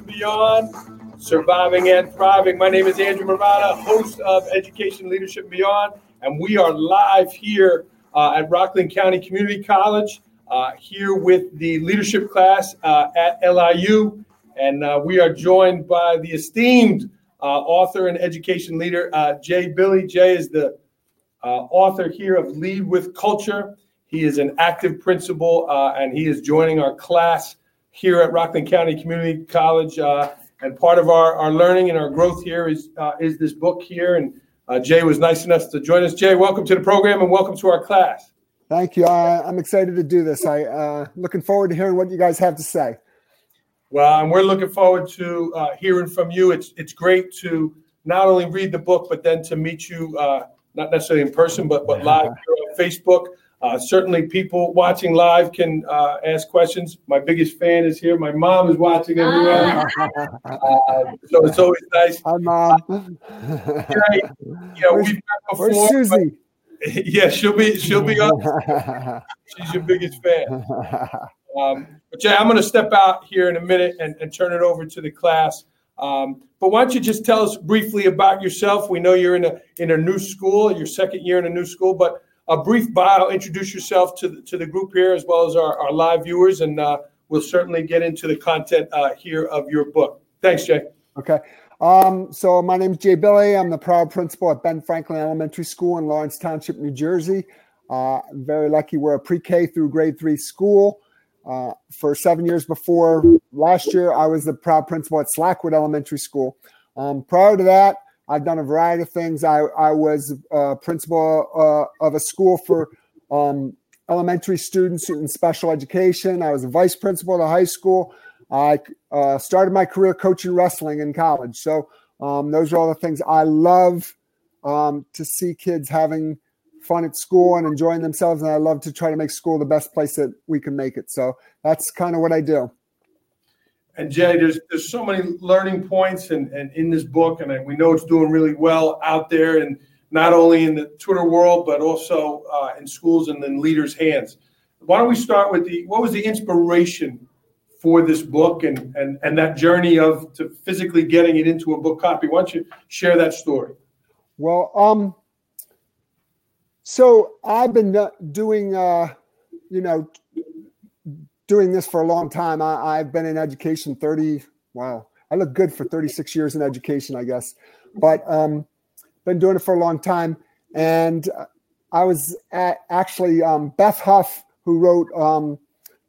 and Beyond, Surviving and Thriving. My name is Andrew Murata, host of Education, Leadership, and Beyond, and we are live here uh, at Rockland County Community College, uh, here with the leadership class uh, at LIU. And uh, we are joined by the esteemed uh, author and education leader, uh, Jay Billy. Jay is the author here of Lead with Culture. He is an active principal and he is joining our class here at Rockland County Community College. Uh, and part of our, our learning and our growth here is, uh, is this book here. And Jay was nice enough to join us. Jay, welcome to the program and welcome to our class. Thank you. I'm excited to do this. I looking forward to hearing what you guys have to say. Well, and we're looking forward to uh, hearing from you. It's it's great to not only read the book, but then to meet you, uh, not necessarily in person, but but live on Facebook. Uh, certainly, people watching live can uh, ask questions. My biggest fan is here. My mom is watching everyone, uh, so it's always nice. Hi, mom. yeah, you know, we've met before. Where's Susie? yeah, she'll be she'll be on. She's your biggest fan. Um, but Jay, I'm going to step out here in a minute and, and turn it over to the class. Um, but why don't you just tell us briefly about yourself? We know you're in a in a new school, your second year in a new school, but a brief bio. Introduce yourself to the, to the group here as well as our, our live viewers, and uh, we'll certainly get into the content uh, here of your book. Thanks, Jay. Okay. Um, so my name is Jay Billy. I'm the proud principal at Ben Franklin Elementary School in Lawrence Township, New Jersey. Uh, very lucky we're a pre-K through grade three school. Uh, for seven years before last year, I was the proud principal at Slackwood Elementary School. Um, prior to that, I've done a variety of things. I, I was a principal uh, of a school for um, elementary students in special education. I was a vice principal at a high school. I uh, started my career coaching wrestling in college. So um, those are all the things I love um, to see kids having fun at school and enjoying themselves. And I love to try to make school the best place that we can make it. So that's kind of what I do. And Jay, there's there's so many learning points and, and in this book, and we know it's doing really well out there, and not only in the Twitter world, but also uh, in schools and in leaders' hands. Why don't we start with the what was the inspiration for this book and and and that journey of to physically getting it into a book copy? Why don't you share that story? Well, um, so I've been doing, uh, you know, doing this for a long time. I, have been in education 30, wow, I look good for 36 years in education, I guess, but um, been doing it for a long time. And I was at actually um, Beth Houf, who wrote um,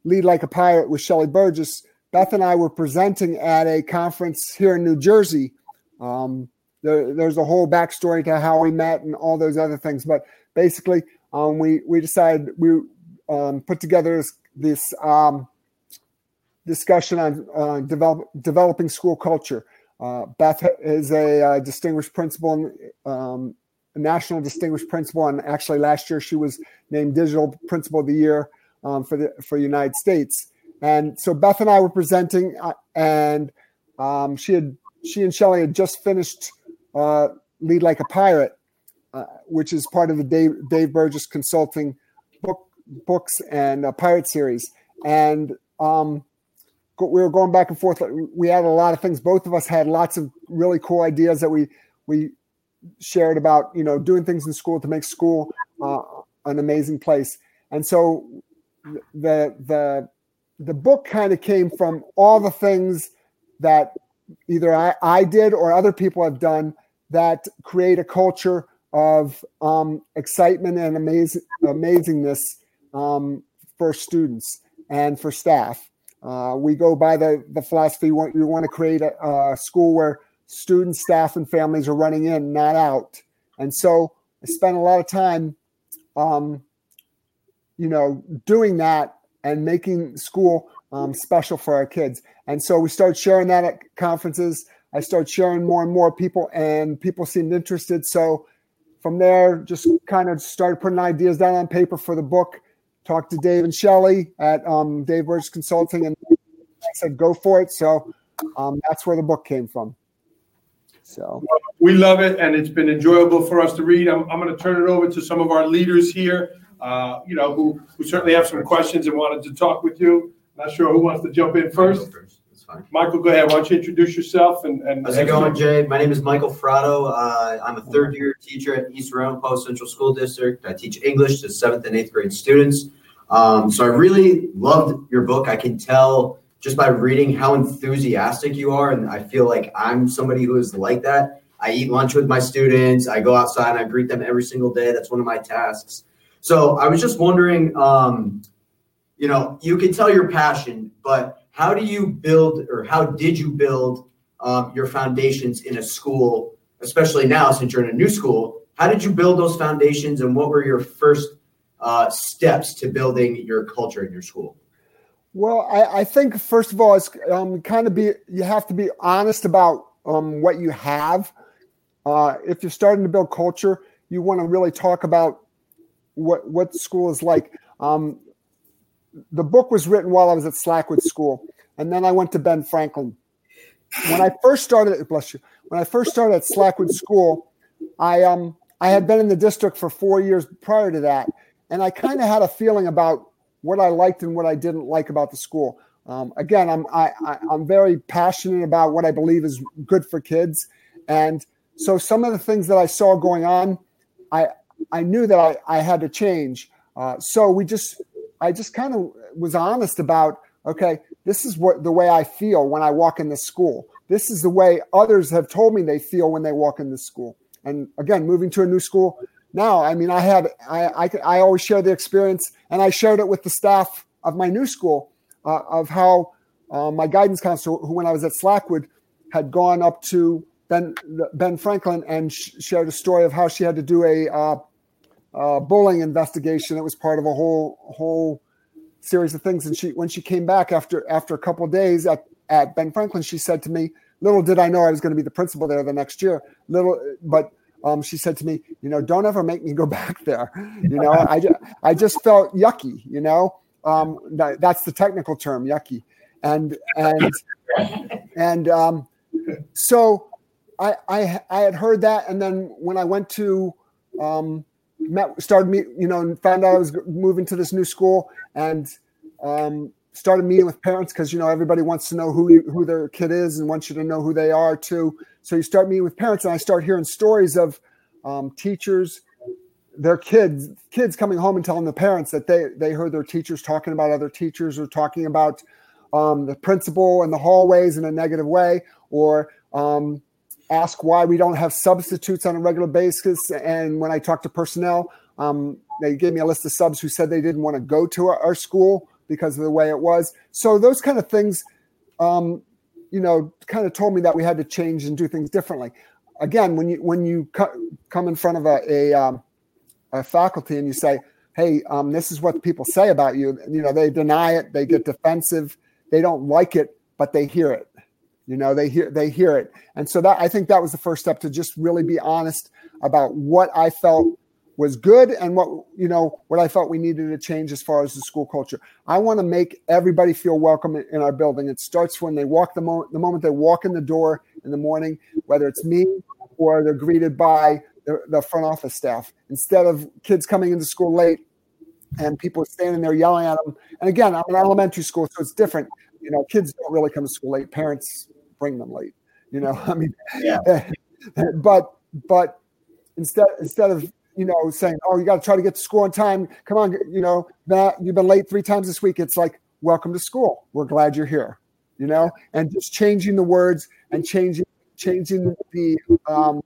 Lead Like a Pirate with Shelley Burgess. Beth and I were presenting at a conference here in New Jersey. Um, there, there's a whole backstory to how we met and all those other things, but basically, um, we we decided we um, put together this, this um, discussion on uh, develop, developing school culture. Uh, Beth is a uh, distinguished principal, um, a national distinguished principal, and actually last year she was named digital principal of the year um, for the for United States. And so Beth and I were presenting, uh, and um, she had she and Shelley had just finished uh, "Lead Like a Pirate," which is part of the Dave, Dave Burgess Consulting books and uh, Pirate series. And um, we were going back and forth. We had a lot of things. Both of us had lots of really cool ideas that we we shared about, you know, doing things in school to make school uh, an amazing place. And so the the the book kind of came from all the things that either I, I did or other people have done that create a culture of um, excitement and amazing amazingness um, for students and for staff. Uh, we go by the the philosophy we want, we want to create a, a, school where students, staff, and families are running in, not out. And so I spent a lot of time, um, you know, doing that and making school um, special for our kids. And so we started sharing that at conferences. I started sharing more and more people, and people seemed interested. So from there, just kind of started putting ideas down on paper for the book. Talked to Dave and Shelley at um, Dave Burgess Consulting, and I said, "Go for it." So um, that's where the book came from. So we love it, and it's been enjoyable for us to read. I'm, I'm going to turn it over to some of our leaders here uh, you know, who, who certainly have some questions and wanted to talk with you. Not sure who wants to jump in first. Michael, go ahead. Why don't you introduce yourself and, and How's it going, Jay? My name is Michael Fratto. Uh, I'm a third year teacher at East Ramapo Central School District. I teach English to seventh and eighth grade students. Um, so I really loved your book. I can tell just by reading how enthusiastic you are, and I feel like I'm somebody who is like that. I eat lunch with my students. I go outside and I greet them every single day. That's one of my tasks. So I was just wondering, um, you know, you can tell your passion, but how do you build or how did you build um, your foundations in a school, especially now since you're in a new school? How did you build those foundations and what were your first uh, steps to building your culture in your school? Well, I, I think first of all, it's um, kind of be you have to be honest about um, what you have. Uh, if you're starting to build culture, you want to really talk about what what school is like. Um, the book was written while I was at Slackwood School, and then I went to Ben Franklin. When I first started, bless you, when I first started at Slackwood School, I um I had been in the district for four years prior to that, and I kind of had a feeling about what I liked and what I didn't like about the school. Um, again, I'm I, I, I'm very passionate about what I believe is good for kids, and so some of the things that I saw going on, I I knew that I, I had to change. Uh, so we just, I just kind of was honest about, okay, this is what the way I feel when I walk in the school. This is the way others have told me they feel when they walk in the school. And again, moving to a new school now, I mean, I had, I, I, I always share the experience and I shared it with the staff of my new school uh, of how uh, my guidance counselor, who when I was at Slackwood, had gone up to Ben, Ben Franklin and sh- shared a story of how she had to do a, uh, uh, bullying investigation. It was part of a whole whole series of things. And she, when she came back after after a couple days at at Ben Franklin, she said to me, "Little did I know I was going to be the principal there the next year. Little, but." Um, she said to me, "You know, don't ever make me go back there. You know, I just, I just felt yucky. You know, um, that, that's the technical term, yucky, and and and um, so I, I I had heard that, and then when I went to um, met started me you know and found out I was moving to this new school and um, started meeting with parents because you know everybody wants to know who you, who their kid is and wants you to know who they are too. So you start meeting with parents and I start hearing stories of um, teachers, their kids kids coming home and telling the parents that they they heard their teachers talking about other teachers or talking about um, the principal in the hallways in a negative way or um, ask why we don't have substitutes on a regular basis. And when I talked to personnel, um, they gave me a list of subs who said they didn't want to go to our, our school because of the way it was. So those kind of things, um, you know, kind of told me that we had to change and do things differently. Again, when you when you co- come in front of a a, um, a faculty and you say, "Hey, um, this is what people say about you," you know, they deny it, they get defensive, they don't like it, but they hear it you know they hear they hear it. And so that i think that was the first step to just really be honest about what i felt was good and what you know what i felt we needed to change as far as the school culture. I want to make everybody feel welcome in our building. It starts when they walk the moment the moment they walk in the door in the morning whether it's me or they're greeted by the, the front office staff. Instead of kids coming into school late and people standing there yelling at them. And again i'm an elementary school so it's different you know kids don't really come to school late parents bring them late. You know, I mean, yeah. but but instead instead of you know saying, oh, you got to try to get to school on time. Come on, you know, that you've been late three times this week. It's like, welcome to school. We're glad you're here. You know, and just changing the words and changing changing the um,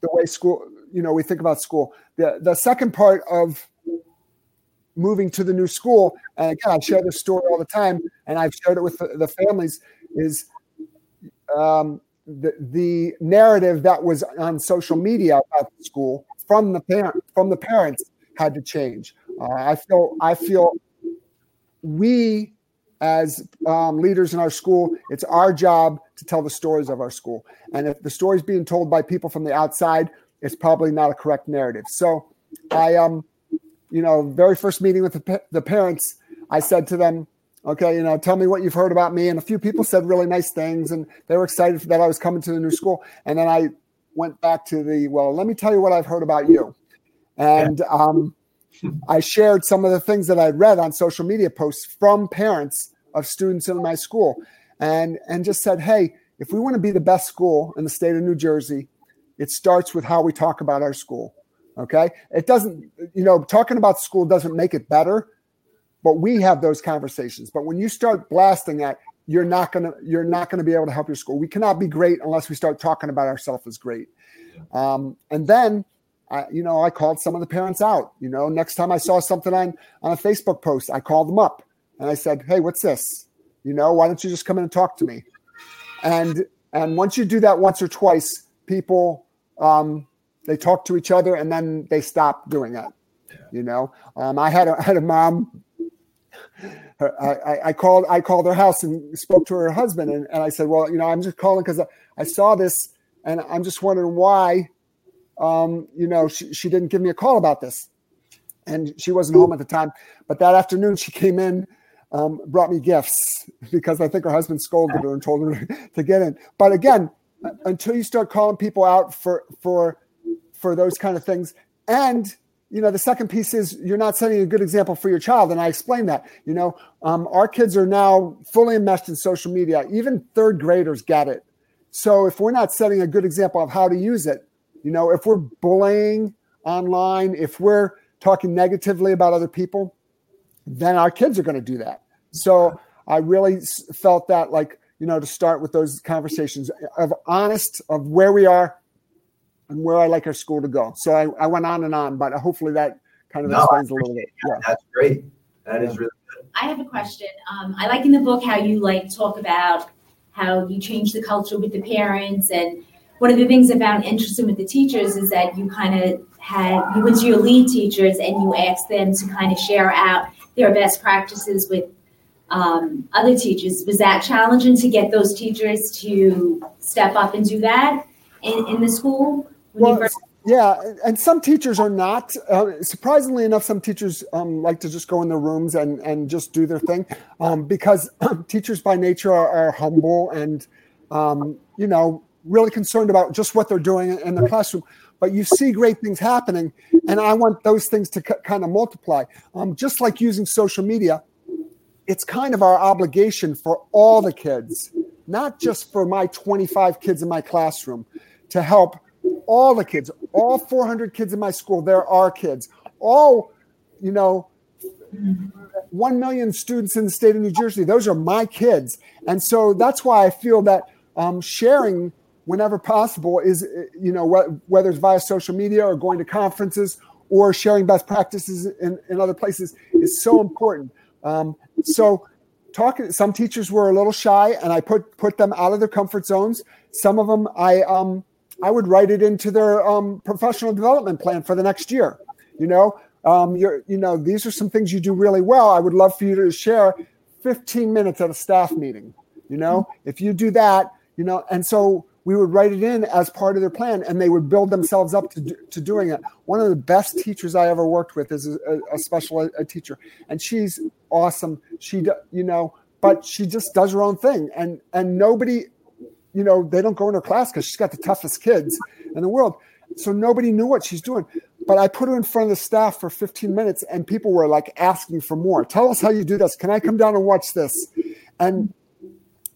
the way school. You know, we think about school. The the second part of moving to the new school, and again, I share this story all the time, and I've shared it with the, the families, is um, the, the narrative that was on social media about the school from the parent from the parents had to change. Uh, I feel I feel we as um, leaders in our school, it's our job to tell the stories of our school. And if the story is being told by people from the outside, it's probably not a correct narrative. So I um, you know, very first meeting with the, the parents, I said to them, okay, you know, tell me what you've heard about me. And a few people said really nice things and they were excited that I was coming to the new school. And then I went back to the, well, let me tell you what I've heard about you. And, um, I shared some of the things that I'd read on social media posts from parents of students in my school and and just said, hey, if we want to be the best school in the state of New Jersey, it starts with how we talk about our school. Okay. It doesn't, you know, talking about school doesn't make it better, but we have those conversations. But when you start blasting that, you're not gonna you're not gonna be able to help your school. We cannot be great unless we start talking about ourselves as great. Um, and then I, you know, I called some of the parents out. You know, next time I saw something on on a Facebook post, I called them up and I said, "Hey, what's this? You know, why don't you just come in and talk to me?" And and once you do that once or twice, people um, they talk to each other and then they stop doing that. You know, um, I had a I had a mom. Her, I, I called I called her house and spoke to her husband and, and I said, well, you know, I'm just calling because I, I saw this and I'm just wondering why um, you know, she, she didn't give me a call about this. And she wasn't home at the time. But that afternoon, she came in, um, brought me gifts because I think her husband scolded her and told her to get in. But again, until you start calling people out for for for those kind of things, and you know, the second piece is you're not setting a good example for your child. And I explained that. You know, um, our kids are now fully enmeshed in social media. Even third graders get it. So if we're not setting a good example of how to use it, you know, if we're bullying online, if we're talking negatively about other people, then our kids are going to do that. So I really felt that, like, you know, to start with those conversations of honest of where we are and where I like our school to go. So I, I went on and on, but hopefully that kind of no, explains a little bit. Yeah. That's great. That is really good. I have a question. Um, I like in the book how you like talk about how you change the culture with the parents and one of the things I found interesting with the teachers is that you kind of had you went to your lead teachers and you asked them to kind of share out their best practices with um, other teachers. Was that challenging to get those teachers to step up and do that in, in the school? Well, first- yeah, and some teachers are not. Uh, surprisingly enough, some teachers um, like to just go in their rooms and and just do their thing, um, because teachers by nature are, are humble and um, you know really concerned about just what they're doing in the classroom but you see great things happening and i want those things to c- kind of multiply um, just like using social media it's kind of our obligation for all the kids not just for my 25 kids in my classroom to help all the kids all 400 kids in my school there are kids. All you know 1 million students in the state of new jersey. Those are my kids. And so that's why i feel that um, sharing whenever possible is you know whether it's via social media or going to conferences or sharing best practices in, in other places is so important. Um, so talking some teachers were a little shy and i put put them out of their comfort zones. Some of them i um i would write it into their um, professional development plan for the next year you know? Um, you're you know these are some things you do really well. I would love for you to share 15 minutes at a staff meeting you know? If you do that you know and so we would write it in as part of their plan and they would build themselves up to, to doing it. One of the best teachers i ever worked with is a, a special ed teacher and she's awesome. She you know but she just does her own thing and and nobody you know they don't go in her class because she's got the toughest kids in the world so nobody knew what she's doing but i put her in front of the staff for 15 minutes and people were like asking for more tell us how you do this can i come down and watch this and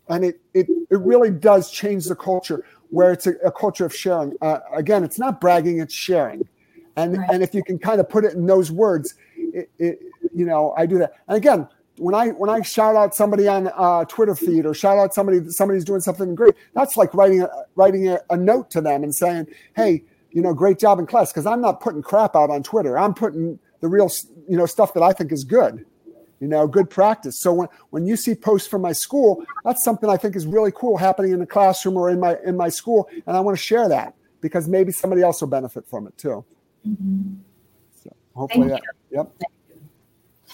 and it it it really does change the culture where it's a, a culture of sharing. Uh, again, it's not bragging; it's sharing, and right. and if you can kind of put it in those words, it, it, you know, I do that. And again, when I when I shout out somebody on uh, Twitter feed or shout out somebody somebody's doing something great, that's like writing a, writing a, a note to them and saying, "Hey, you know, great job in class." Because I'm not putting crap out on Twitter. I'm putting the real, you know, stuff that I think is good you know, good practice. So when, when you see posts from my school, that's something I think is really cool happening in the classroom or in my in my school, and I want to share that because maybe somebody else will benefit from it too. Mm-hmm. So hopefully, that, yep.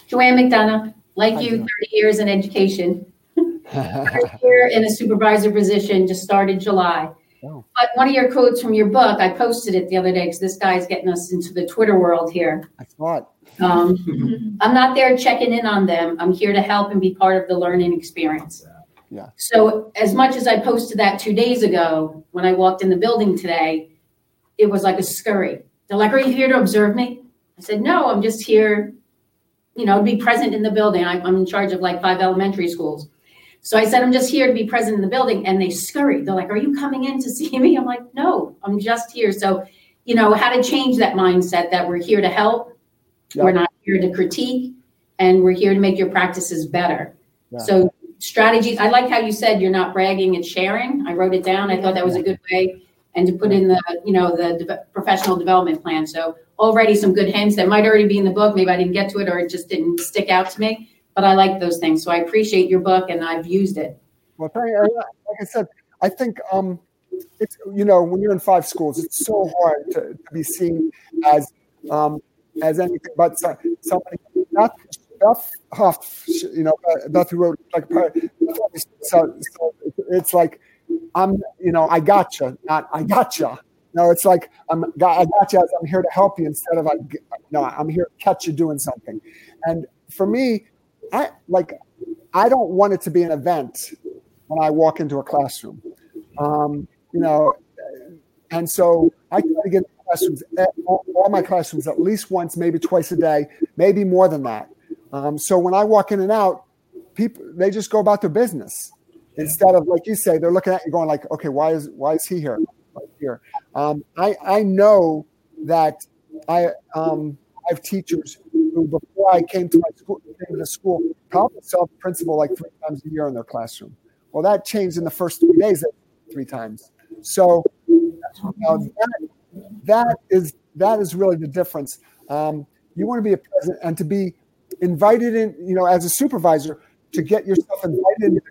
Joanne McDonough, like Hi, you, 30 years in education. here in a supervisor position, just started July. Oh. But one of your quotes from your book, I posted it the other day because this guy's getting us into the Twitter world here. I thought. Um, I'm not there checking in on them. I'm here to help and be part of the learning experience. Yeah. So as much as I posted that two days ago, when I walked in the building today, it was like a scurry. They're like, "Are you here to observe me?" I said, no, I'm just here, you know, to be present in the building. I'm, I'm in charge of like five elementary schools. So I said, I'm just here to be present in the building. And they scurried. They're like, Are you coming in to see me? I'm like, No, I'm just here. So, you know, how to change that mindset that we're here to help, yeah. we're not here to critique, and we're here to make your practices better. Yeah. So, strategies, I like how you said you're not bragging and sharing. I wrote it down. I thought that was a good way. And to put in the, you know, the de- professional development plan. So already some good hints that might already be in the book. Maybe I didn't get to it or it just didn't stick out to me. But I like those things. So I appreciate your book and I've used it. Well, thank you. Like I said, I think um, it's you know when you're in five schools, it's so hard to, to be seen as um, as anything but somebody. Not Beth Houf, you know, Beth wrote like so, so it's like I'm, you know, I gotcha, not I gotcha. No, it's like I'm, I got you. I'm here to help you instead of I, no, I'm here to catch you doing something. And for me, I like, I don't want it to be an event when I walk into a classroom. Um, you know, and so I try to get classrooms, eh, all my classrooms, at least once, maybe twice a day, maybe more than that. Um, so when I walk in and out, people they just go about their business instead of like you say, they're looking at you going like, okay, why is why is he here? Right here. Um, I I know that I um, I have teachers who before I came to my school came to the school taught myself principal like three times a year in their classroom. Well, that changed in the first three days three times. So that, that is that is really the difference. Um, you want to be a president and to be invited in, you know, as a supervisor to get yourself invited into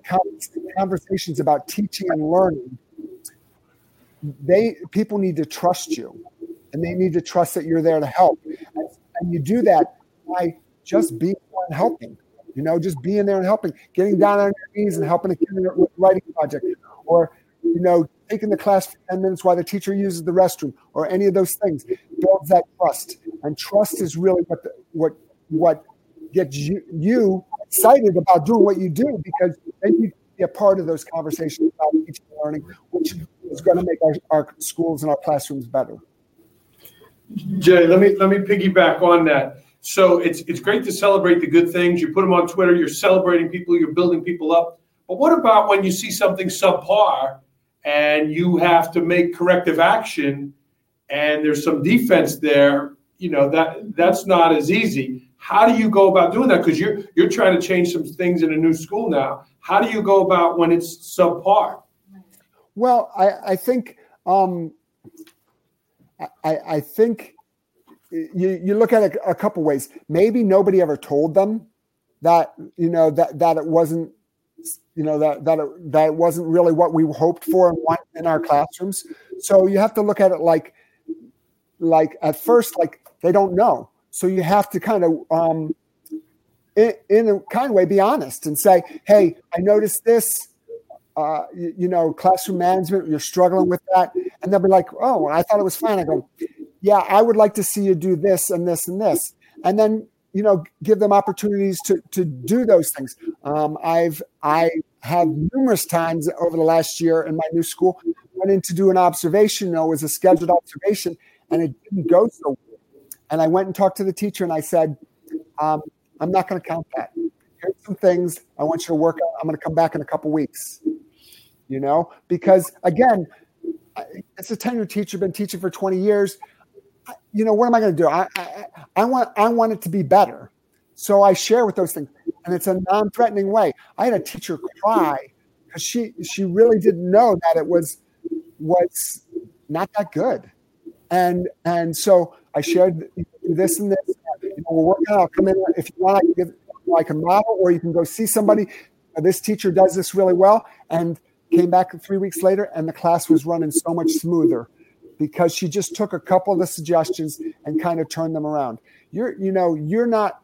conversations about teaching and learning. They people need to trust you, and they need to trust that you're there to help. And, you do that by just being and helping. You know, just being there and helping, getting down on your knees and helping a kid with a writing project, or you know, taking the class for 10 minutes while the teacher uses the restroom or any of those things builds that trust. And trust is really what the, what what gets you, you excited about doing what you do because then you be a part of those conversations about teaching and learning, which is going to make our, our schools and our classrooms better. Jay, let me let me piggyback on that. So it's it's great to celebrate the good things. You put them on Twitter. You're celebrating people. You're building people up. But what about when you see something subpar and you have to make corrective action, and there's some defense there? You know that that's not as easy. How do you go about doing that? Because you're you're trying to change some things in a new school now. How do you go about when it's subpar? Well, I, I think um, I, I think you, you look at it a couple ways. Maybe nobody ever told them that you know that that it wasn't you know that that it, that it wasn't really what we hoped for and want in our classrooms. So you have to look at it like like at first like they don't know. So you have to kind of, um, in, in, a kind of way, be honest and say, "Hey, I noticed this. Uh, you, you, know, classroom management, you're struggling with that," and they'll be like, "Oh, I thought it was fine." I go, "Yeah, I would like to see you do this and this and this," and then you know, give them opportunities to to do those things. Um, I've I have numerous times over the last year in my new school went in to do an observation. You know, was a scheduled observation, and it didn't go so and I went and talked to the teacher and I said, um, I'm not going to count that. Here's some things I want you to work on. I'm going to come back in a couple weeks, you know, because again, it's a tenured teacher, been teaching for 20 years. You know, what am I going to do? I, I, I want, I want it to be better. So I share with those things and it's a non-threatening way. I had a teacher cry because she, she really didn't know that it was, was not that good. And, and so I shared this and this. You know, we're working I'll come in if you want. Can give like a model, or you can go see somebody. Uh, this teacher does this really well, and came back three weeks later, and the class was running so much smoother because she just took a couple of the suggestions and kind of turned them around. You're, you know, you're not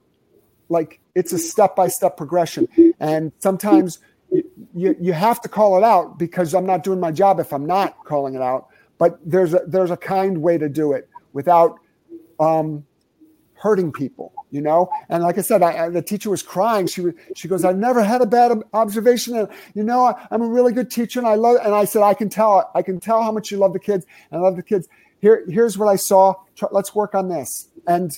like it's a step by step progression, and sometimes you, you have to call it out because I'm not doing my job if I'm not calling it out. But there's a there's a kind way to do it without um, hurting people, you know. And like I said, I, I, the teacher was crying. She she goes, "I've never had a bad observation, and you know, I, am a really good teacher, and I love." And I said, "I can tell. I can tell how much you love the kids, and I love the kids. Here, here's what I saw. Let's work on this." And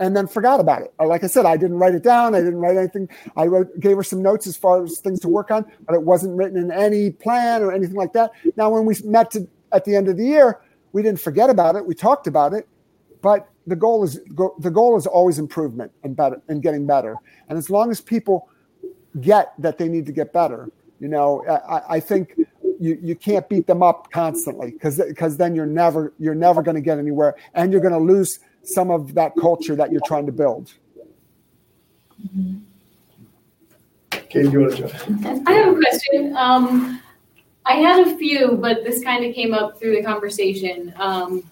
and then forgot about it. Like I said, I didn't write it down. I didn't write anything. I wrote, gave her some notes as far as things to work on, but it wasn't written in any plan or anything like that. Now, when we met to, at the end of the year, we didn't forget about it. We talked about it, but the goal is the goal is always improvement and better and getting better. And as long as people get that they need to get better, you know, I, I think you, you can't beat them up constantly because because then you're never you're never going to get anywhere and you're going to lose some of that culture that you're trying to build. Katie, you want to jump? I have a question. Um, I had a few, but this kind of came up through the conversation. Um,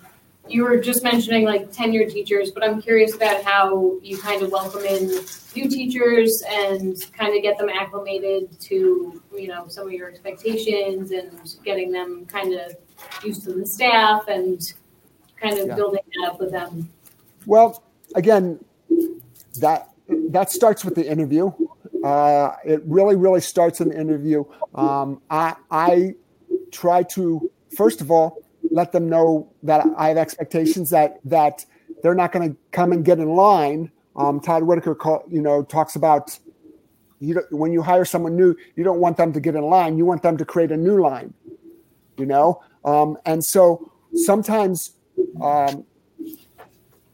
you were just mentioning like tenured teachers, but I'm curious about how you kind of welcome in new teachers and kind of get them acclimated to you know some of your expectations and getting them kind of used to the staff and kind of yeah. building that up with them. Well, again, that that starts with the interview. Uh, it really, really starts an interview. Um, I, I try to first of all let them know that I have expectations that that they're not going to come and get in line. Um, Todd Whitaker, call, you know, talks about you when you hire someone new, you don't want them to get in line. You want them to create a new line, you know. Um, and so sometimes, um,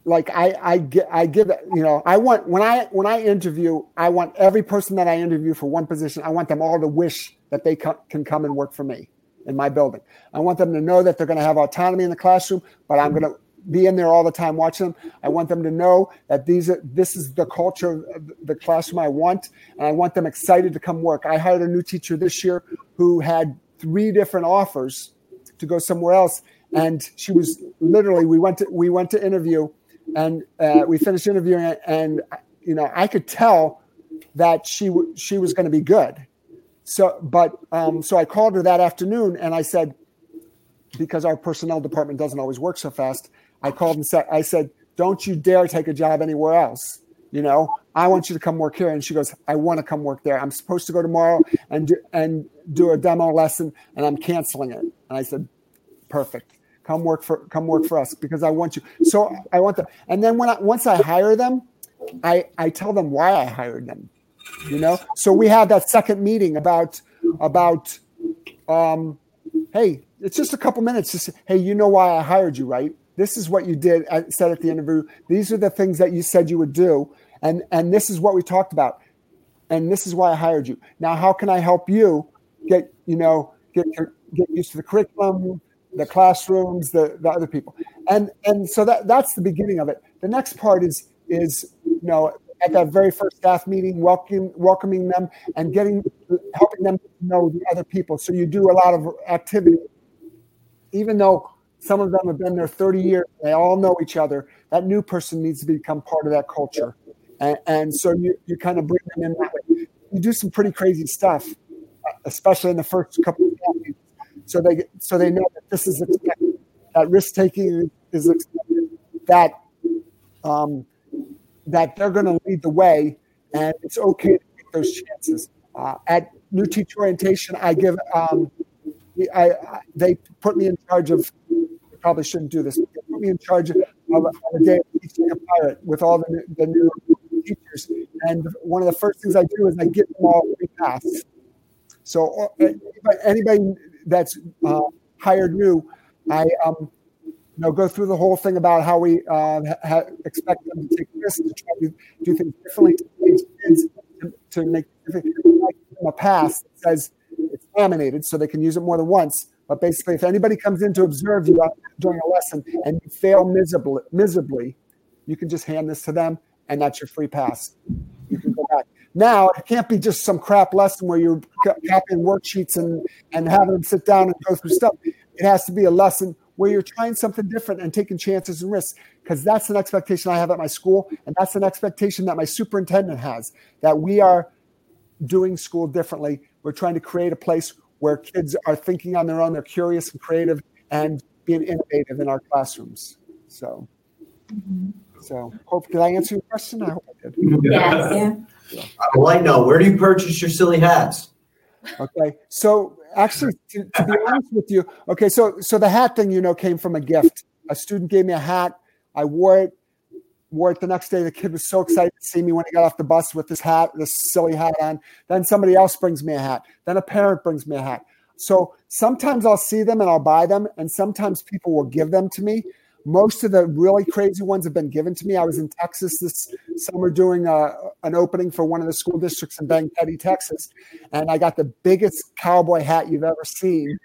like I, I get, I give you know, I want when I when I interview, I want every person that I interview for one position, I want them all to wish that they co- can come and work for me in my building. I want them to know that they're going to have autonomy in the classroom, but I'm going to be in there all the time watching them. I want them to know that these are this is the culture of the classroom I want, and I want them excited to come work. I hired a new teacher this year who had three different offers to go somewhere else, and she was literally we went to we went to interview, and uh, we finished interviewing, and you know I could tell that she w- she was going to be good so, but um, so I called her that afternoon and I said, because our personnel department doesn't always work so fast, I called and said, I said, don't you dare take a job anywhere else. You know, I want you to come work here. And she goes, I want to come work there. I'm supposed to go tomorrow and do, and do a demo lesson, and I'm canceling it. And I said, perfect. Come work for come work for us because I want you. So I want them. And then when I once I hire them, I I tell them why I hired them you know? So we had that second meeting about about um hey it's just a couple minutes just hey you know why i hired you right? This is what you did at, said at the interview. These are the things that you said you would do. And and this is what we talked about. And this is why i hired you. Now how can i help you get you know get get used to the curriculum the classrooms the the other people and and so that that's the beginning of it the next part is is you know at that very first staff meeting, welcoming welcoming them and getting helping them know the other people. So you do a lot of activity, even though some of them have been there 30 years, they all know each other. That new person needs to become part of that culture, and, and so you you kind of bring them in that way. You do some pretty crazy stuff, especially in the first couple of so they so they know that this is expected, that risk taking is expected, that um, that they're going to lead the way, and it's okay to take those chances. Uh, at new teacher orientation, I give um, I, I, they put me in charge of. Probably shouldn't do this. They put me in charge of, of a day of teaching a pirate with all the, the new teachers, and one of the first things I do is I give them all free pass. So uh, anybody that's uh, hired new, I um, you know, go through the whole thing about how we uh, ha- expect them to take risks, to try to do things differently to to make a pass that says it's laminated so they can use it more than once. But basically, if anybody comes in to observe you during a lesson and you fail miserably, miserably, you can just hand this to them, and that's your free pass. You back. Now it can't be just some crap lesson where you're copying worksheets and and having them sit down and go through stuff. It has to be a lesson where you're trying something different and taking chances and risks because that's an expectation I have at my school and that's an expectation that my superintendent has that we are doing school differently. We're trying to create a place where kids are thinking on their own, they're curious and creative and being innovative in our classrooms. So, mm-hmm. so hope did I answer your question? I hope I did. Yes. Yeah. A light note, where do you purchase your silly hats? Okay, so actually, to, to, be honest with you, okay, so so the hat thing, you know, came from a gift. A student gave me a hat. I wore it. wore it the next day. The kid was so excited to see me when he got off the bus with this hat, this silly hat on. Then somebody else brings me a hat. Then a parent brings me a hat. So sometimes I'll see them and I'll buy them, and sometimes people will give them to me. Most of the really crazy ones have been given to me. I was in Texas this summer doing a, uh, an opening for one of the school districts in Bangketi, Texas, and I got the biggest cowboy hat you've ever seen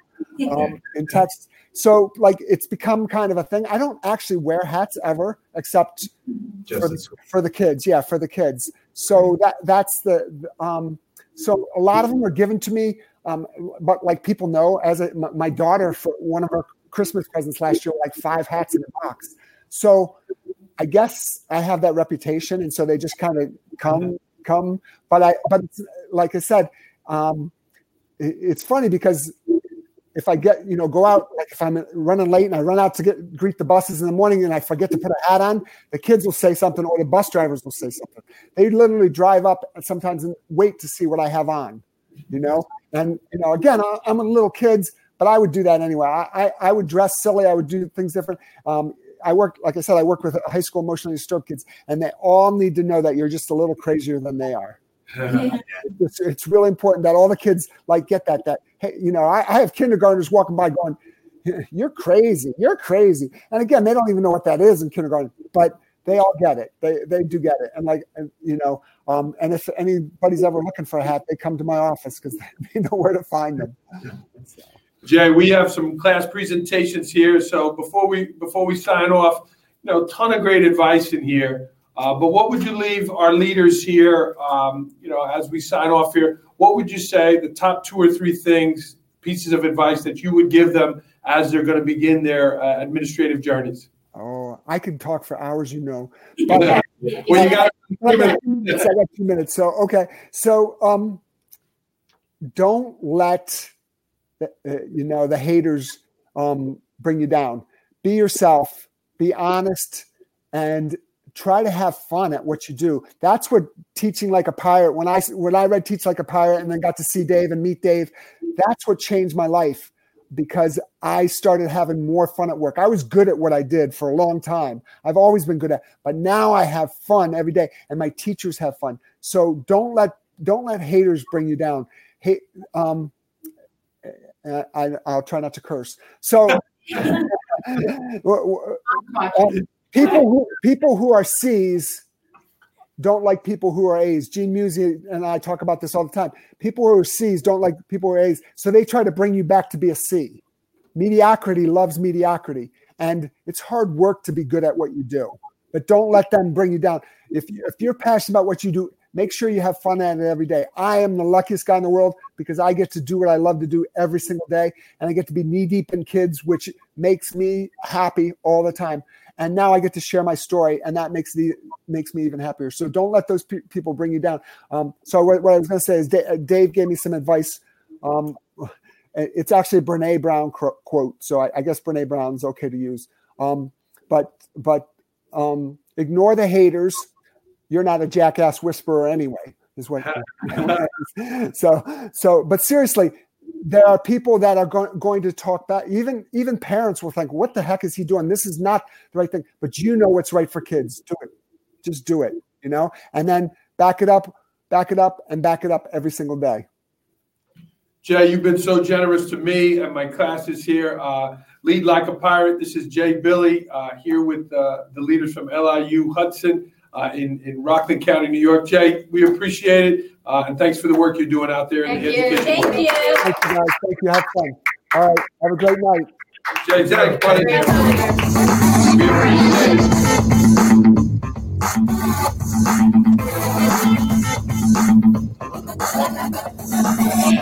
um, in Texas. So like it's become kind of a thing. I don't actually wear hats ever, except for the, for the, kids. Yeah, for the kids. So that that's the um, so a lot of them are given to me. Um, but like people know, as a, my daughter for one of her Christmas presents last year, like five hats in a box. So I guess I have that reputation, and so they just kind of come, come. But I, but like I said, um, it, it's funny because if I get, you know, go out, like if I'm running late and I run out to get greet the buses in the morning and I forget to put a hat on, the kids will say something or the bus drivers will say something. They literally drive up sometimes and wait to see what I have on, you know. And you know, again, I'm a little kids but I would do that anyway. I, I, I would dress silly. I would do things different. Um, I work, like I said, I work with high school emotionally disturbed kids, and they all need to know that you're just a little crazier than they are. it's, it's, really important that all the kids like get that. That hey, you know, I, I have kindergartners walking by going, "You're crazy, you're crazy," and again, they don't even know what that is in kindergarten, but they all get it. They they do get it, and like and, you know, um, and if anybody's ever looking for a hat, they come to my office because they know where to find them. So. Jay, we have some class presentations here. So before we before we sign off, you know, ton of great advice in here. Uh, but what would you leave our leaders here? Um, you know, as we sign off here, what would you say the top two or three things, pieces of advice that you would give them as they're going to begin their uh, administrative journeys? Oh, I could talk for hours, you know. But, well, you got I got two minutes. So okay, so um, don't let uh, you know the haters um, bring you down. Be yourself. Be honest, and try to have fun at what you do. That's what teaching like a pirate. When I when I read Teach Like a Pirate and then got to see Dave and meet Dave, that's what changed my life because I started having more fun at work. I was good at what I did for a long time. I've always been good at, but now I have fun every day, and my teachers have fun. So don't let don't let haters bring you down. Hey, um, I, will try not to curse. So, um, people who people who are C's don't like people who are A's. Gene Musi and I talk about this all the time. People who are C's don't like people who are A's, so they try to bring you back to be a C. Mediocrity loves mediocrity, and it's hard work to be good at what you do. But don't let them bring you down. If you, if you're passionate about what you do, Make sure you have fun at it every day. I am the luckiest guy in the world because I get to do what I love to do every single day. And I get to be knee deep in kids, which makes me happy all the time. And now I get to share my story, and that makes the makes me even happier. So don't let those pe- people bring you down. Um, so what, what, I was going to say is Dave, Dave, gave me some advice. Um, it's actually a Brene Brown quote, so I, I, guess Brene Brown's okay to use. Um, but but um, ignore the haters you're not a jackass whisperer anyway is what so so but seriously there are people that are go- going to talk back even even parents will think what the heck is he doing? This is not the right thing. But you know what's right for kids. Do it. Just do it you know? And then back it up back it up and back it up every single day. Jay you've been so generous to me and my classes here. Uh, lead like a pirate. This is jay billy uh, here with uh, the leaders from liu hudson uh, in, in Rockland County, New York. Jay, we appreciate it. Uh, and thanks for the work you're doing out there Thank in the you. education. Thank world. you. Thank you guys. Thank you. Have fun. All right. Have a great night. Jay, thanks, buddy. We appreciate it.